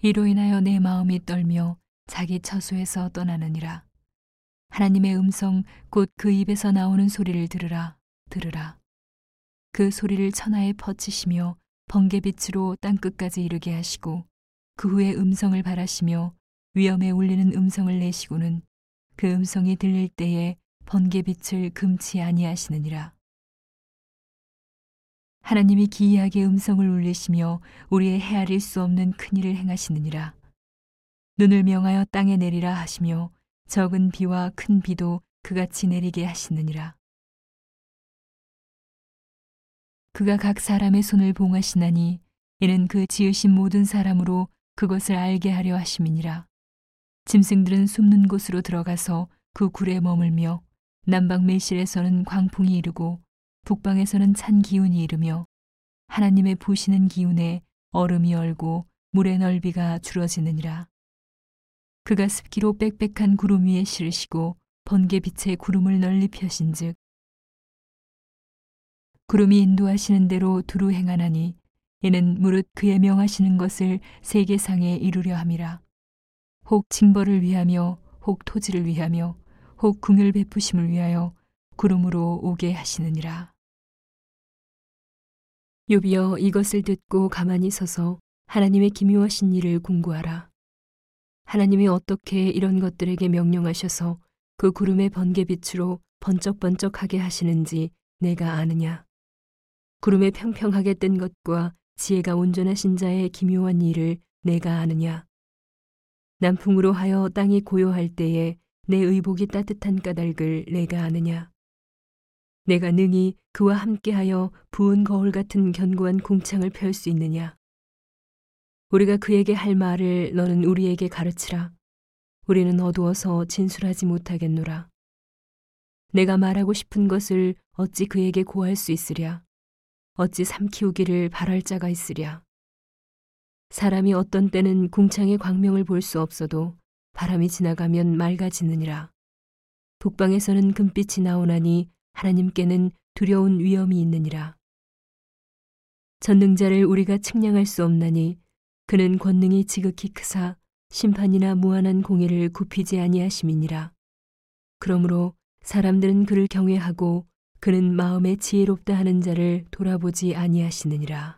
이로 인하여 내 마음이 떨며 자기 처소에서 떠나느니라. 하나님의 음성 곧 그 입에서 나오는 소리를 들으라 들으라. 그 소리를 천하에 퍼치시며 번개빛으로 땅 끝까지 이르게 하시고 그 후에 음성을 바라시며 위험에 울리는 음성을 내시고는 그 음성이 들릴 때에 번개빛을 금치 아니하시느니라. 하나님이 기이하게 음성을 울리시며 우리의 헤아릴 수 없는 큰 일을 행하시느니라. 눈을 명하여 땅에 내리라 하시며 적은 비와 큰 비도 그같이 내리게 하시느니라. 그가 각 사람의 손을 봉하시나니 이는 그 지으신 모든 사람으로 그것을 알게 하려 하심이니라. 짐승들은 숨는 곳으로 들어가서 그 굴에 머물며 남방 매실에서는 광풍이 이르고 북방에서는 찬 기운이 이르며 하나님의 부시는 기운에 얼음이 얼고 물의 넓이가 줄어지느니라. 그가 습기로 빽빽한 구름 위에 실으시고 번개빛의 구름을 널리 펴신즉 구름이 인도하시는 대로 두루 행하나니 이는 무릇 그의 명하시는 것을 세계상에 이루려 함이라. 혹 징벌을 위하며 혹 토지를 위하며 혹 궁을 베푸심을 위하여 구름으로 오게 하시느니라. 요비여 이것을 듣고 가만히 서서 하나님의 기묘하신 일을 궁구하라. 하나님이 어떻게 이런 것들에게 명령하셔서 그 구름의 번개빛으로 번쩍번쩍하게 하시는지 내가 아느냐. 구름에 평평하게 뜬 것과 지혜가 온전하신 자의 기묘한 일을 내가 아느냐. 남풍으로 하여 땅이 고요할 때에 내 의복이 따뜻한 까닭을 내가 아느냐. 내가 능히 그와 함께하여 부은 거울 같은 견고한 궁창을 펼 수 있느냐. 우리가 그에게 할 말을 너는 우리에게 가르치라. 우리는 어두워서 진술하지 못하겠노라. 내가 말하고 싶은 것을 어찌 그에게 고할 수 있으랴. 어찌 삼키우기를 바랄 자가 있으랴. 사람이 어떤 때는 궁창의 광명을 볼 수 없어도 바람이 지나가면 맑아지느니라. 북방에서는 금빛이 나오나니 하나님께는 두려운 위험이 있느니라. 전능자를 우리가 측량할 수 없나니 그는 권능이 지극히 크사 심판이나 무한한 공의를 굽히지 아니하심이니라. 그러므로 사람들은 그를 경외하고 그는 마음에 지혜롭다 하는 자를 돌아보지 아니하시느니라.